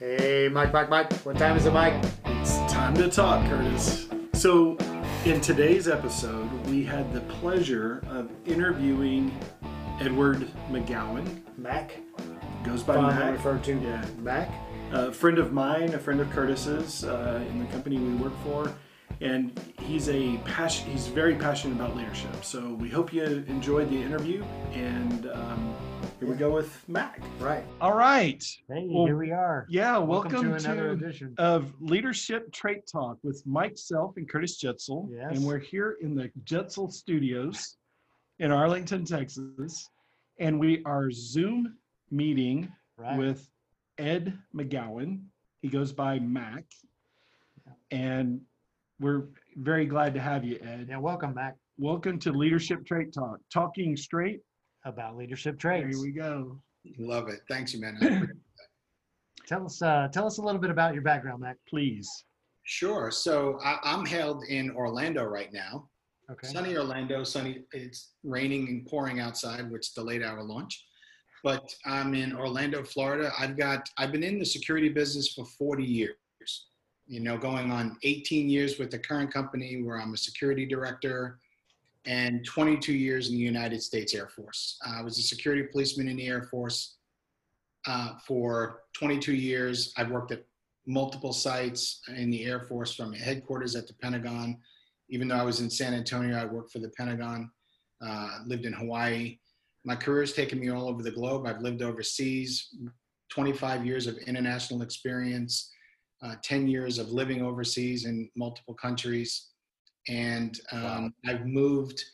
Hey, Mike, Mike, Mike. What time is it, Mike? It's time to talk, Curtis. So, in today's episode, we had the pleasure of interviewing Edward McGowan. Mac. Goes by Fondly Mac. referred to Yeah. Mac. A friend of mine, a friend of Curtis's uh, in the company we work for, and he's a passion. He's very passionate about leadership. So we hope you enjoyed the interview, and um, here we go with Mac. Right. All right. Hey, Well, here we are. Yeah, welcome, to another edition. of Leadership Trait Talk with Mike Self and Curtis Jetzel. Yes. And we're here in the Jetzel Studios in Arlington, Texas. And we are Zoom meeting Right. with Ed McGowan. He goes by Mac. And we're very glad to have you, Ed. yeah, welcome Mac. Welcome to Leadership Trait Talk. Talking straight. About leadership There traits. we go. Love it. Thanks, you, man. I appreciate it. Tell us, uh, tell us a little bit about your background, Mac. Please. sure. So I, I'm held in Orlando right now. Okay. Sunny Orlando. Sunny. It's raining and pouring outside, which delayed our launch. But I'm in Orlando, Florida. I've got. I've been in the security business for 40 years. You know, going on 18 years with the current company where I'm a security director, and 22 years in the United States Air Force. I was a security policeman in the Air Force uh, for 22 years. I've worked at multiple sites in the Air Force from headquarters at the Pentagon. Even though I was in San Antonio, I worked for the Pentagon, uh, lived in Hawaii. My career has taken me all over the globe. I've lived overseas, 25 years of international experience, uh, 10 years of living overseas in multiple countries. And um, I've moved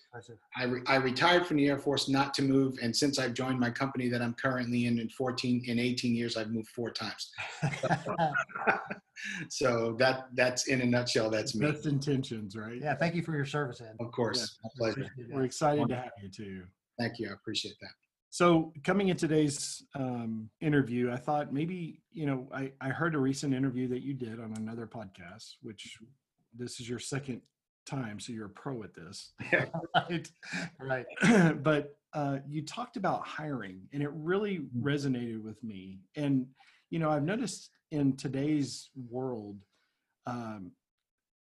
I, re- I retired from the Air Force not to move, and since I've joined my company that I'm currently in in 14 in 18 years, I've moved four times. so that that's in a nutshell. That's me. Best intentions, right? yeah, thank you for your service, Ed. Of course, my pleasure. We're excited to have you too. Thank you. I appreciate that. So coming in today's um, interview, I thought maybe you know I, I heard a recent interview that you did on another podcast, which this is your second time, so you're a pro at this. right. Right. but uh, you talked about hiring, and it really resonated with me. And you know I've noticed in today's world, um,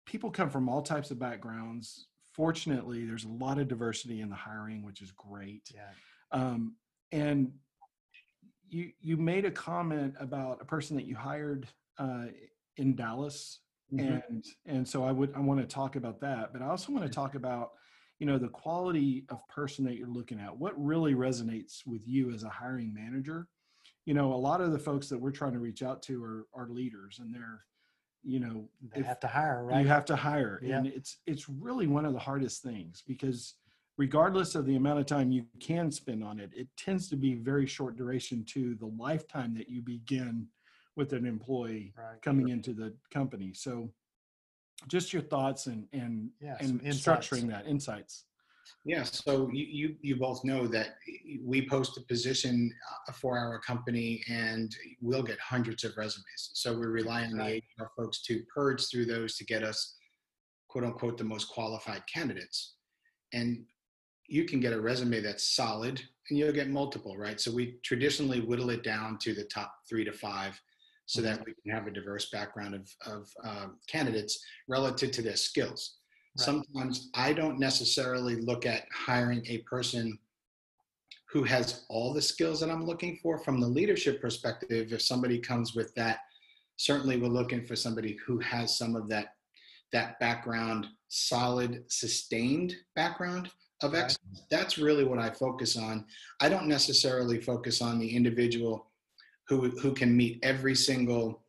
people come from all types of backgrounds. Fortunately, there's a lot of diversity in the hiring, which is great Yeah. um, and you you made a comment about a person that you hired uh, in Dallas, Mhm. and and so I would I want to talk about that, but I also want to talk about you know the quality of person that you're looking at. What really resonates with you as a hiring manager? You know, a lot of the folks that we're trying to reach out to are are leaders, and they're you know They have to hire, right? you have to hire and it's it's really one of the hardest things because regardless of the amount of time you can spend on it it tends to be very short duration to the lifetime that you begin with an employee Right. coming into the company so just your thoughts and and Yeah, and insights. structuring that insights Yeah. So you you, you both know that we post a position uh, for our company, and we'll get hundreds of resumes. So we rely on Right. the HR folks to purge through those to get us, quote unquote, the most qualified candidates. And you can get a resume that's solid, and you'll get multiple, right? So we traditionally whittle it down to the top three to five, so that we can have a diverse background of of um, candidates relative to their skills Right. sometimes I don't necessarily look at hiring a person who has all the skills that I'm looking for from the leadership perspective. If somebody comes with that, certainly we're looking for somebody who has some of that that background, solid, sustained background of Right. excellence. That's really what I focus on. I don't necessarily focus on the individual who who can meet every single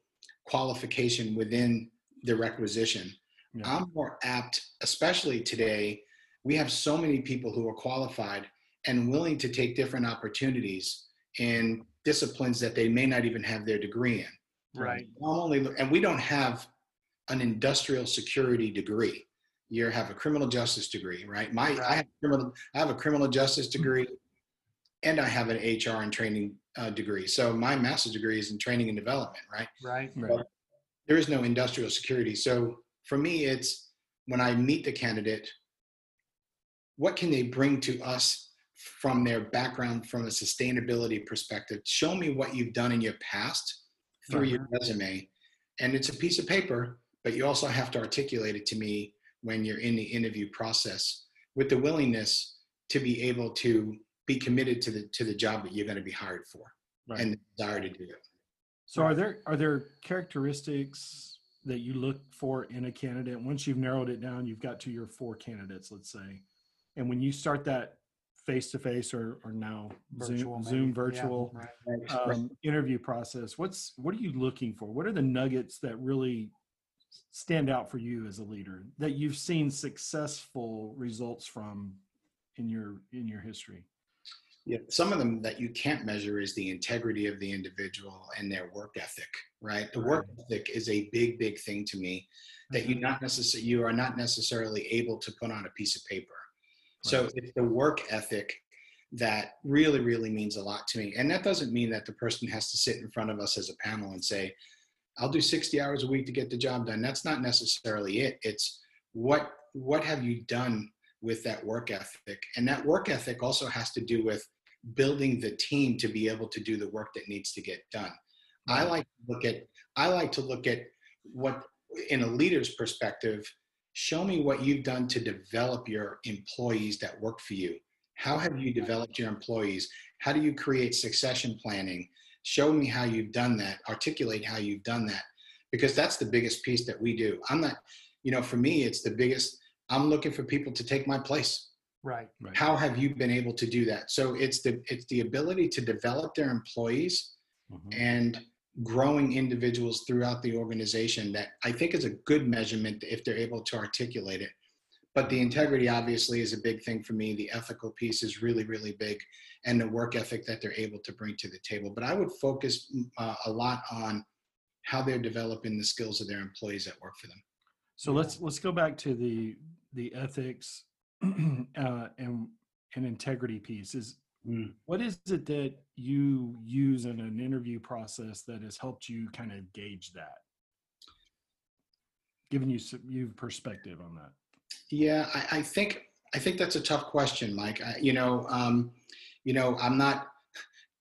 qualification within the requisition. Yeah. I'm more apt, especially today, we have so many people who are qualified and willing to take different opportunities in disciplines that they may not even have their degree in. Right. I'm only, and we don't have an industrial security degree. You have a criminal justice degree, right? My, I have criminal, I have a criminal justice mm-hmm. degree, and I have an HR and training uh, degree. So my master's degree is in training and development, right? Right. right there is no industrial security. So for me, it's when I meet the candidate, what can they bring to us from their background from a sustainability perspective? Show me what you've done in your past through your resume. And it's a piece of paper, but you also have to articulate it to me when you're in the interview process with the willingness to be able to be committed to the to the job that you're going to be hired for Right. and the desire to do it. So are there are there characteristics that you look for in a candidate once you've narrowed it down, you've got to your four candidates, let's say. And when you start that face to face or or now Virtual, Zoom Zoom maybe. Yeah, virtual right. um, interview process, what's what are you looking for? What are the nuggets that really stand out for you as a leader that you've seen successful results from in your in your history? Yeah, some of them that you can't measure is the integrity of the individual and their work ethic, right? The work ethic is a big, big thing to me that you mm-hmm. not necessarily you are not necessarily able to put on a piece of paper. So it's the work ethic that really, really means a lot to me. And that doesn't mean that the person has to sit in front of us as a panel and say, I'll do 60 hours a week to get the job done. That's not necessarily it. It's what what have you done with that work ethic? And that work ethic also has to do with building the team to be able to do the work that needs to get done. I like to look at I like to look at what in a leader's perspective, show me what you've done to develop your employees that work for you. How have you developed your employees? How do you create succession planning? Show me how you've done that. Articulate how you've done that. Because that's the biggest piece that we do. I'm not, you know, for me, it's the biggest. I'm looking for people to take my place Right. Right. how have you been able to do that so it's the it's the ability to develop their employees Mhm. and growing individuals throughout the organization that i think is a good measurement if they're able to articulate it but the integrity obviously is a big thing for me the ethical piece is really really big and the work ethic that they're able to bring to the table but i would focus uh, a lot on how they're developing the skills of their employees that work for them So let's let's go back to the the ethics uh, and and integrity piece. Is Mm. what is it that you use in an interview process that has helped you kind of gauge that, giving you some you perspective on that? Yeah, I, I think I think that's a tough question, Mike. I, you know, um, you know, I'm not,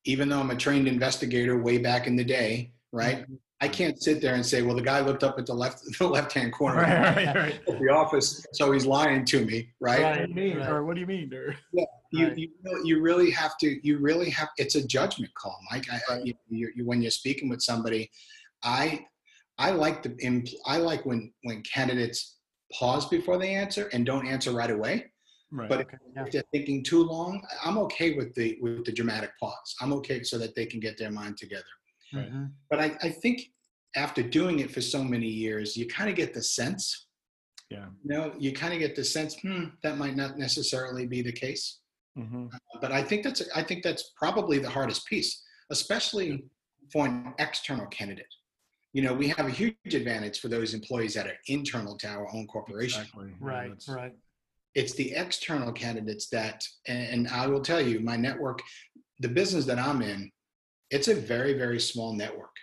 even though I'm a trained investigator way back in the day, right? I can't sit there and say, well, the guy looked up at the left the left hand corner right, right. of the office, so he's lying to me, right? What do you mean? Or what do you mean? Or, You, Right. you really- you really have to you really have it's a judgment call, Mike. I, I, you, you, you- when you're speaking with somebody, I I like the I like when when candidates pause before they answer and don't answer right away. right. But Okay. Yeah. if they're thinking too long, I'm okay with the with the dramatic pause. I'm okay so that they can get their mind together. Right. Mhm. But I, I think after doing it for so many years, you kind of get the sense. yeah. You know, you kind of get the sense, hmm, that might not necessarily be the case. hmm But I think that's I think that's probably the hardest piece, especially for an external candidate. You know, we have a huge advantage for those employees that are internal to our own corporation. Exactly. Right. that's- Right. it's the external candidates that and i will tell you my network the business that i'm in it's a very very small network.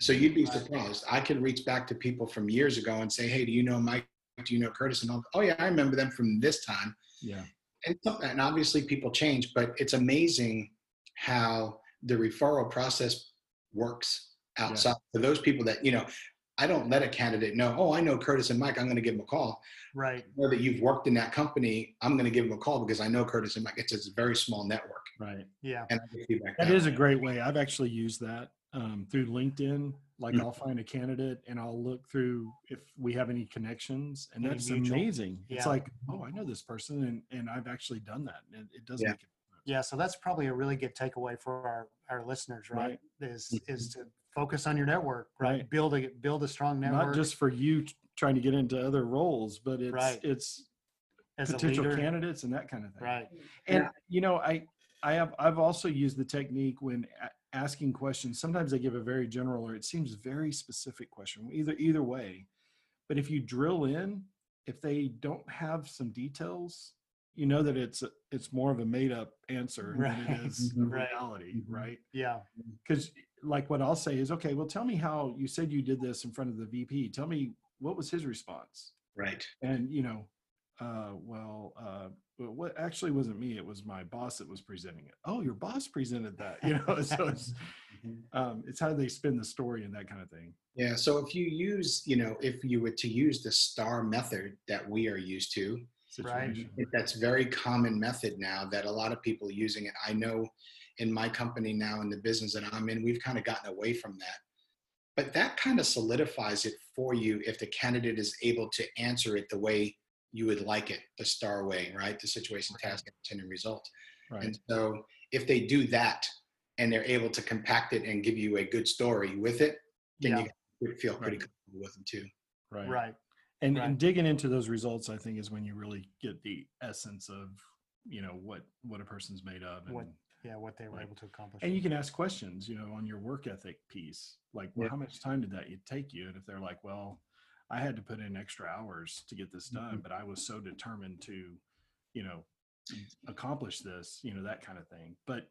So you'd be surprised. I could reach back to people from years ago and say hey do you know mike? Do you know curtis? And oh yeah i remember them from this time. Yeah. and, and obviously people change but it's amazing how the referral process works outside for those people that you know i don't let a candidate know oh i know curtis and mike i'm going to give them a call Right. know that you've worked in that company, I'm going to give them a call because I know Curtis and Mike. It's a very small network, Right. Yeah. and I get feedback. That that is a great way. I've actually used that um, through LinkedIn. Like Mm. I'll find a candidate and I'll look through if we have any connections, and Any that's mutual- amazing. It's like, oh, I know this person, and and I've actually done that, and it does Yeah. make it Yeah. So that's probably a really good takeaway for our, our listeners, right? Is Mm-hmm. is to focus on your network, right? Right. Build a build a strong network. not just for you t- trying to get into other roles, but it's Right. it's as potential leader. candidates and that kind of thing. Right. And you know, I I have I've also used the technique when asking questions. Sometimes they give a very general or it seems very specific question. Either either way, but if you drill in, if they don't have some details, you know that it's it's more of a made up answer than it is a. Reality, Mhm. right? Yeah. Because like what I'll say is, okay, well, tell me how you said you did this in front of the VP. Tell me what was his response Right. and you know uh well uh what actually wasn't me it was my boss that was presenting it oh your boss presented that you know so it's um, it's how they spin the story and that kind of thing. Yeah. So if you use, you know, if you were to use the STAR method that we are used to, Right. Situation. it- that's very common method now that a lot of people are using it. I know in my company now in the business that I'm in, we've kind of gotten away from that. But that kind of solidifies it for you if the candidate is able to answer it the way you would like it, the STAR way, right? The situation, task, action, and result. Right. And so if they do that and they're able to compact it and give you a good story with it, then Yeah. you feel pretty Right. comfortable with them too. Right. Right. And, Right. and digging into those results, I think, is when you really get the essence of, you know, what what a person's made of, and What- Yeah. What they were Right. able to accomplish. and you can ask questions, you know, on your work ethic piece, like, well, Yeah. how much time did that you take you? And if they're like, well, I had to put in extra hours to get this done, Mm-hmm. but I was so determined to, you know, accomplish this, you know, that kind of thing. But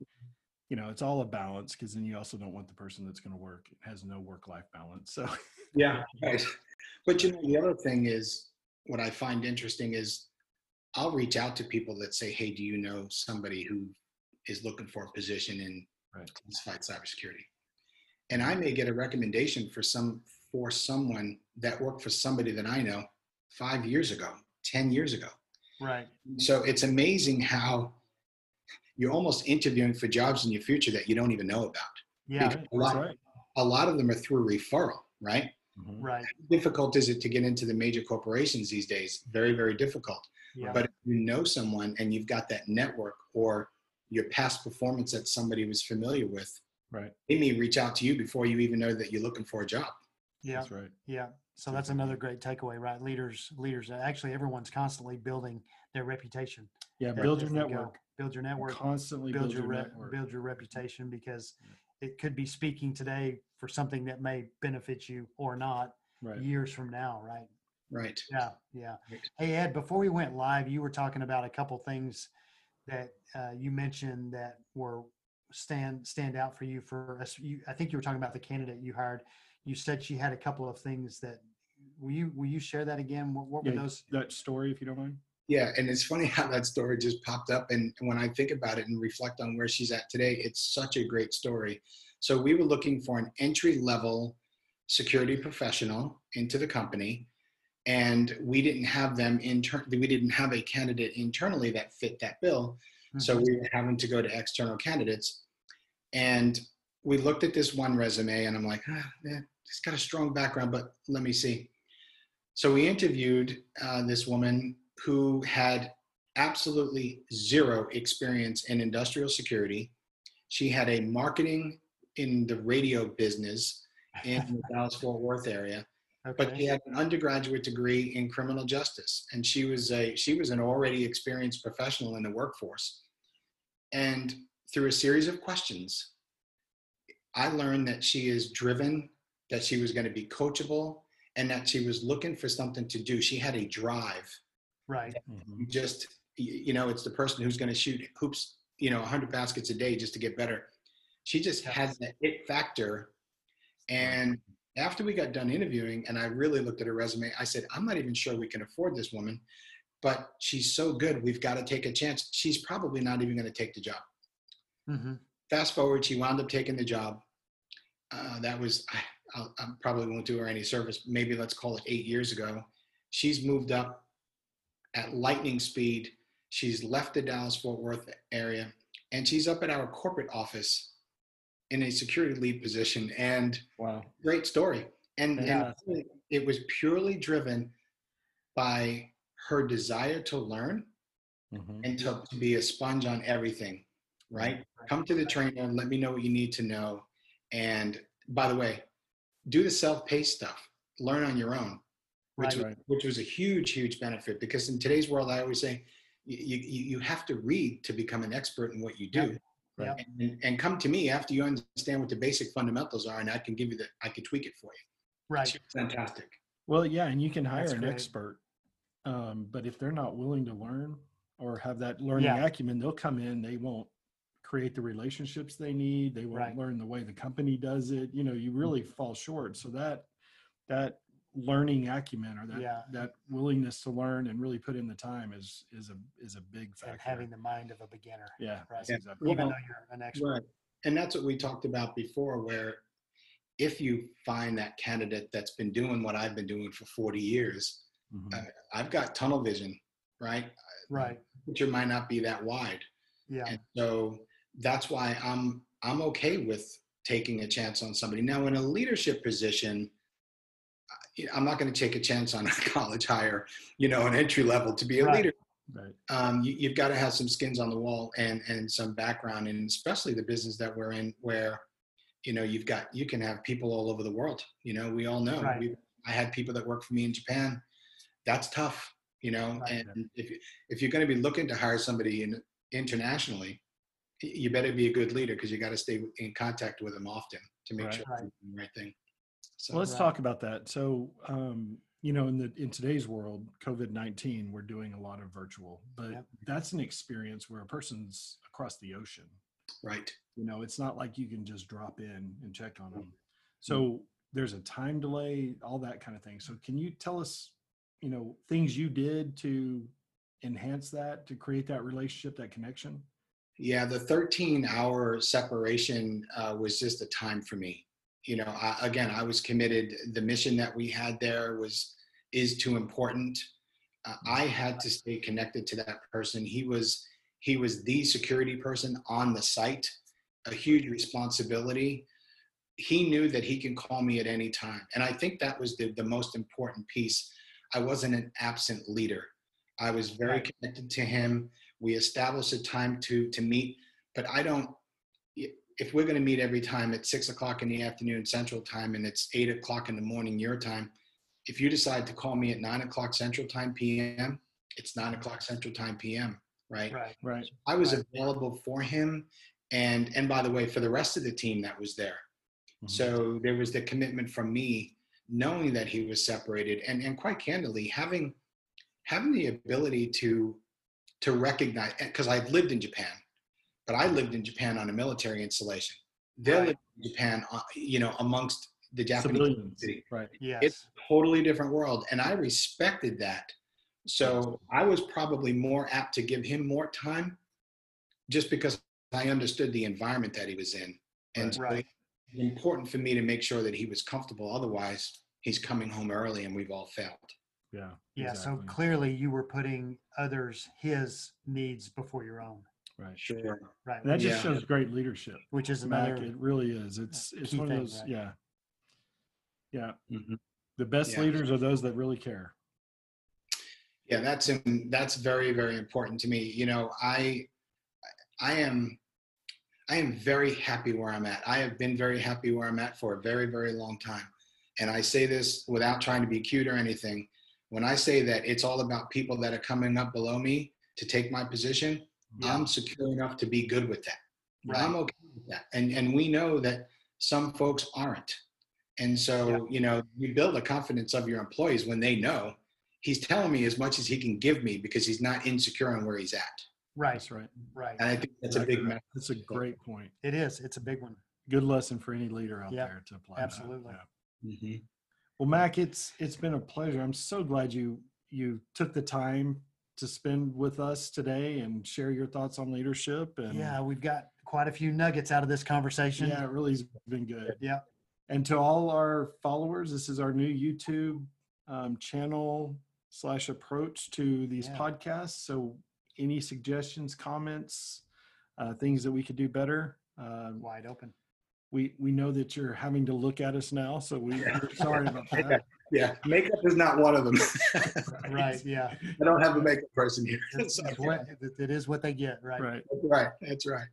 you know, it's all a balance because then you also don't want the person that's going to work has no work life balance. So Yeah. Right. But you know, the other thing is what I find interesting is I'll reach out to people that say, Hey, do you know somebody who is looking for a position in Right. classified cybersecurity? And I may get a recommendation for some for someone that worked for somebody that I know five years ago, 10 years ago. Right. So it's amazing how you're almost interviewing for jobs in your future that you don't even know about. Yeah. Because a lot, right. a lot of them are through referral, right? Mhm. Right. difficult is it to get into the major corporations these days? Very, very difficult. Yeah. But if you know someone and you've got that network or your past performance that somebody was familiar with, Right. they may reach out to you before you even know that you're looking for a job. yeah. That's right. Yeah. So that's another great takeaway, right? Leaders, leaders. Actually, everyone's constantly building their reputation. Yeah. Build your as they go. network. Build your network. Constantly build build, your your re- network. build your reputation because it could be speaking today for something that may benefit you or not Right. years from now, right? Right. Yeah, yeah. Right. Hey Ed, before we went live, you were talking about a couple things that uh, you mentioned that were stand stand out for you. For us, you, I think you were talking about the candidate you hired. You said she had a couple of things that. Will you will you share that again? What, what were those? that story, if you don't mind. Yeah. And it's funny how that story just popped up. And when I think about it and reflect on where she's at today, it's such a great story. So we were looking for an entry level security professional into the company. And we didn't have them intern. We didn't have a candidate internally that fit that bill. So Mhm. we were having to go to external candidates. And we looked at this one resume and I'm like, ah, yeah, it's got a strong background, but let me see. So we interviewed uh, this woman who had absolutely zero experience in industrial security. She had a marketing in the radio business in the Dallas Fort Worth area but she had an undergraduate degree in criminal justice and she was a she was an already experienced professional in the workforce. And through a series of questions i learned that she is driven that she was going to be coachable and that she was looking for something to do. She had a drive. Right. Mhm. just you know it's the person who's going to shoot hoops you know 100 baskets a day just to get better. She just has that it factor and after we got done interviewing and i really looked at her resume i said i'm not even sure we can afford this woman but she's so good we've got to take a chance. She's probably not even going to take the job. Hmm fast forward she wound up taking the job. Uh, that was I, I probably won't do her any service maybe let's call it eight years ago. She's moved up at lightning speed. She's left the dallas fort worth area and she's up at our corporate office in a security lead position and Wow. great story and, Yeah. and it was purely driven by her desire to learn Mhm. and to, to be a sponge on everything right come to the trainer and let me know what you need to know and by the way do the self-paced stuff learn on your own which, Right. was, Right. which was a huge huge benefit because in today's world i always say you, you, you have to read to become an expert in what you do Yeah. and, and come to me after you understand what the basic fundamentals are and i can give you the i can tweak it for you Right. She fantastic Well, yeah, and you can hire That's an great. expert, um, but if they're not willing to learn or have that learning Yeah. acumen, they'll come in. They won't create the relationships they need. They won't Right. learn the way the company does it. You know, you really fall short. So that that learning acumen or that Yeah. that willingness to learn and really put in the time is is a is a big factor. And having the mind of a beginner. yeah, Right. Yeah. exactly. Even Well, though you're an expert. Right. and that's what we talked about before, where if you find that candidate that's been doing what I've been doing for 40 years, Mhm. uh, I've got tunnel vision, right? Right. Picture might not be that wide. Yeah. And so that's why I'm I'm okay with taking a chance on somebody. Now, in a leadership position, I- I'm not going to take a chance on a college hire, you know, an entry level to be a Right. leader. Right. Um, you, you've got to have some skins on the wall and and some background, and especially the business that we're in, where you know you've got you can have people all over the world. You know, we all know. Right. We, I had people that work for me in Japan. That's tough, you know. Right. And if if you're going to be looking to hire somebody in, internationally, you better be a good leader because you got to stay in contact with them often to make sure Right. the right thing. So Well, let's Right. talk about that. So, um, you know, in the in today's world, COVID nineteen, we're doing a lot of virtual, but Yep. that's an experience where a person's across the ocean. right. You know, it's not like you can just drop in and check on them. Mm-hmm. So there's a time delay, all that kind of thing. So can you tell us, you know, things you did to enhance that, to create that relationship, that connection? Yeah, the 13 hour separation uh, was just a time for me. You know, I, again, I was committed. The mission that we had there was is too important. Uh, I had to stay connected to that person. He was he was the security person on the site, a huge responsibility. He knew that he can call me at any time, and I think that was the the most important piece. I wasn't an absent leader. I was very connected to him we established a time to to meet but i don't if we're going to meet every time at six o'clock in the afternoon central time and it's eight o'clock in the morning your time if you decide to call me at nine o'clock central time pm it's nine o'clock central time pm right, Right. Right. i was Right. available for him and and by the way for the rest of the team that was there Mhm. so there was the commitment from me knowing that he was separated and and quite candidly having having the ability to to recognize because I've lived in Japan, but I lived in Japan on a military installation. They Right. lived in Japan, uh, you know, amongst the Japanese Civilians. city. Right. Yes. It's a totally different world, and I respected that. So I was probably more apt to give him more time, just because I understood the environment that he was in, and so Right. it's important for me to make sure that he was comfortable. Otherwise, he's coming home early, and we've all failed. Yeah. yeah. exactly. So clearly you were putting others, his needs before your own. Right. Sure. Right. And that just Yeah. shows great leadership. Which is Mac, another, it really is. It's it's key one of thing, those. right? Yeah. Yeah. Mhm. The best Yeah. leaders are those that really care. Yeah, that's um, that's very very important to me. You know, I I am I am very happy where I'm at. I have been very happy where I'm at for a very very long time. And I say this without trying to be cute or anything. When I say that it's all about people that are coming up below me to take my position, Yeah. I'm secure enough to be good with that. Right. I'm okay with that. And and we know that some folks aren't. And so, you know, you build the confidence of your employees when they know he's telling me as much as he can give me because he's not insecure on where he's at. right. That's right. Right. And I think that's a big message. That's a great point. It is. It's a big one. Good lesson for any leader out Yeah, there to apply. that. absolutely. Yeah. Mm-hmm. Well, Mac, it's it's been a pleasure. I'm so glad you you took the time to spend with us today and share your thoughts on leadership. And Yeah. We've got quite a few nuggets out of this conversation. yeah, it really has been good. Yeah. And to all our followers, this is our new YouTube um, channel slash approach to these Yeah. podcasts. So, any suggestions, comments, uh, things that we could do better? Uh, Wide open. we we know that you're having to look at us now, so we, we're sorry about that. Yeah, makeup is not one of them. Right. Yeah. I don't have a makeup person here. It's, So- it's what, it- it is what they get. Right. Right. That's right. That's right.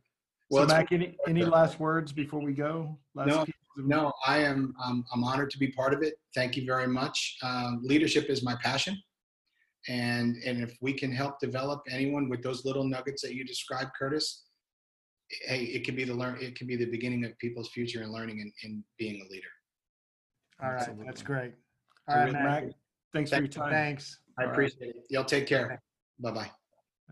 So, it's- Mac, any any last words before we go? Last No, No, I am. Um, I'm honored to be part of it. Thank you very much. Um, leadership is my passion, and and if we can help develop anyone with those little nuggets that you described, Curtis, hey, it could be the learn. It could be the beginning of people's future and learning and, and being a leader. All right. Absolutely. That's great. So All right, with Mac. Mac, thanks for your time. Thanks. I All right. appreciate it. Y'all take care. Bye bye.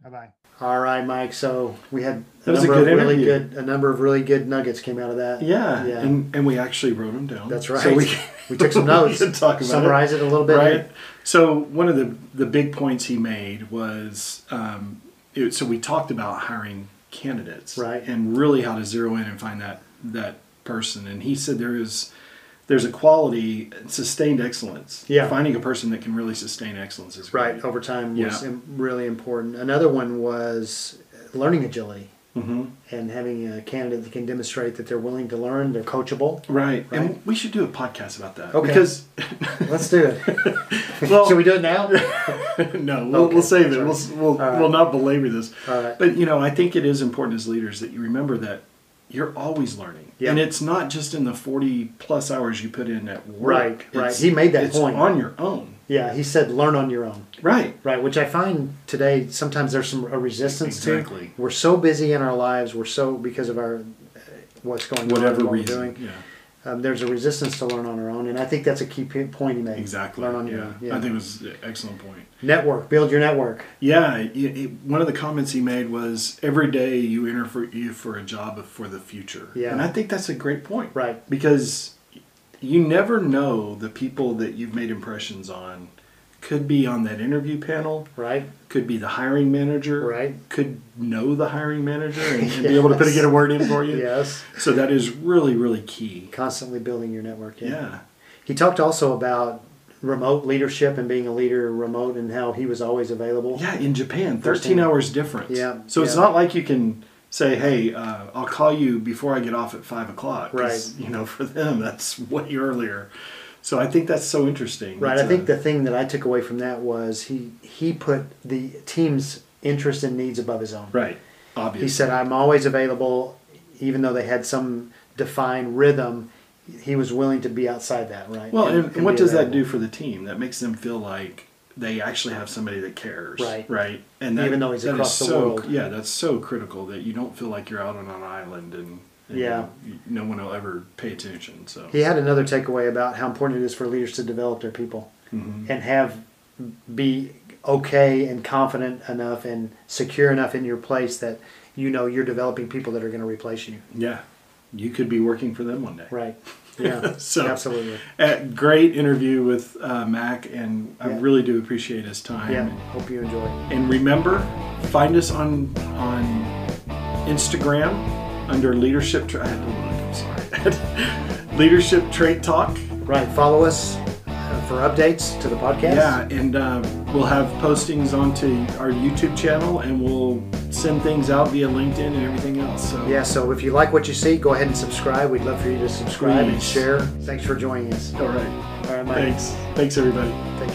Bye bye. All right, Mike. So we had a That was a number good of really good, a number of really good nuggets came out of that. Yeah, Yeah. And, and we actually wrote them down. That's right. So right. we, We took some notes. we can talk about it. Summarize it. a little bit. right? here. So one of the the big points he made was um, it, so we talked about hiring candidates, Right. And really how to zero in and find that that person. And he said there is there's a quality sustained excellence. Yeah. finding a person that can really sustain excellence is Right. great. Over time was Yeah. im- really important. Another one was learning agility hmm and having a candidate that can demonstrate that they're willing to learn, they're coachable. Right. and we should do a podcast about that Okay. because Let's do it. well, Should we do it now? no, we'll, Okay, we'll save it. sorry. We'll we'll, right. we'll not belabor this. All right. But you know, I think it is important as leaders that you remember that you're always learning, Yeah. and it's not just in the forty plus hours you put in at work. Right, right. It's- He made that it's point. on your own. Yeah, he said learn on your own. Right. Right, which I find today sometimes there's some a resistance Exactly. to. We're so busy in our lives. We're so because of our uh, what's going on, Whatever what we're reason. doing. Yeah. Um, there's a resistance to learn on our own, and I think that's a key p- point he made. Exactly. Learn on yeah. your own. Yeah. I think it was an excellent point. network, build your network. Yeah. It, it, one of the comments he made was every day you enter for you for a job for the future. Yeah. And I think that's a great point. Right. because you never know the people that you've made impressions on could be on that interview panel Right. could be the hiring manager Right. could know the hiring manager and, and be able to put a, get a word in for you Yes. so that is really really key Constantly building your network. yeah, He talked also about remote leadership and being a leader remote and how he was always available. yeah in japan 13 Firsthand. hours difference Yeah, so it's not like you can say hey uh, i'll call you before i get off at five o'clock. Right. you know for them that's way earlier so i think that's so interesting Right. It's I think a- the thing that I took away from that was he he put the team's interest and needs above his own. right obviously He said, "I'm always available, even though they had some defined rhythm. He was willing to be outside that, right? Well, and, and what be does that do for the team? That makes them feel like they actually have somebody that cares, Right. Right, and that, Even though he's across the so, world. Yeah, that's so critical that you don't feel like you're out on an island and, and Yeah. no one will ever pay attention. So He had another takeaway about how important it is for leaders to develop their people Mhm. and have be okay and confident enough and secure enough in your place that you know you're developing people that are going to replace you. yeah, you could be working for them one day. Right. Yeah. So absolutely. uh, great interview with uh, Mac, and I Yeah. really do appreciate his time. Yeah. Hope you enjoy. And remember, find us on on Instagram under Leadership. Tra- I had to look. I'm sorry. Leadership Trait Talk. Right. Follow us uh, for updates to the podcast. Yeah, and uh, we'll have postings onto our YouTube channel, and we'll send things out via LinkedIn and everything else. So Yeah, so if you like what you see, go ahead and subscribe. We'd love for you to subscribe and share. Thanks for joining us. All right. All right, Mike. Thanks. Thanks, everybody. Care.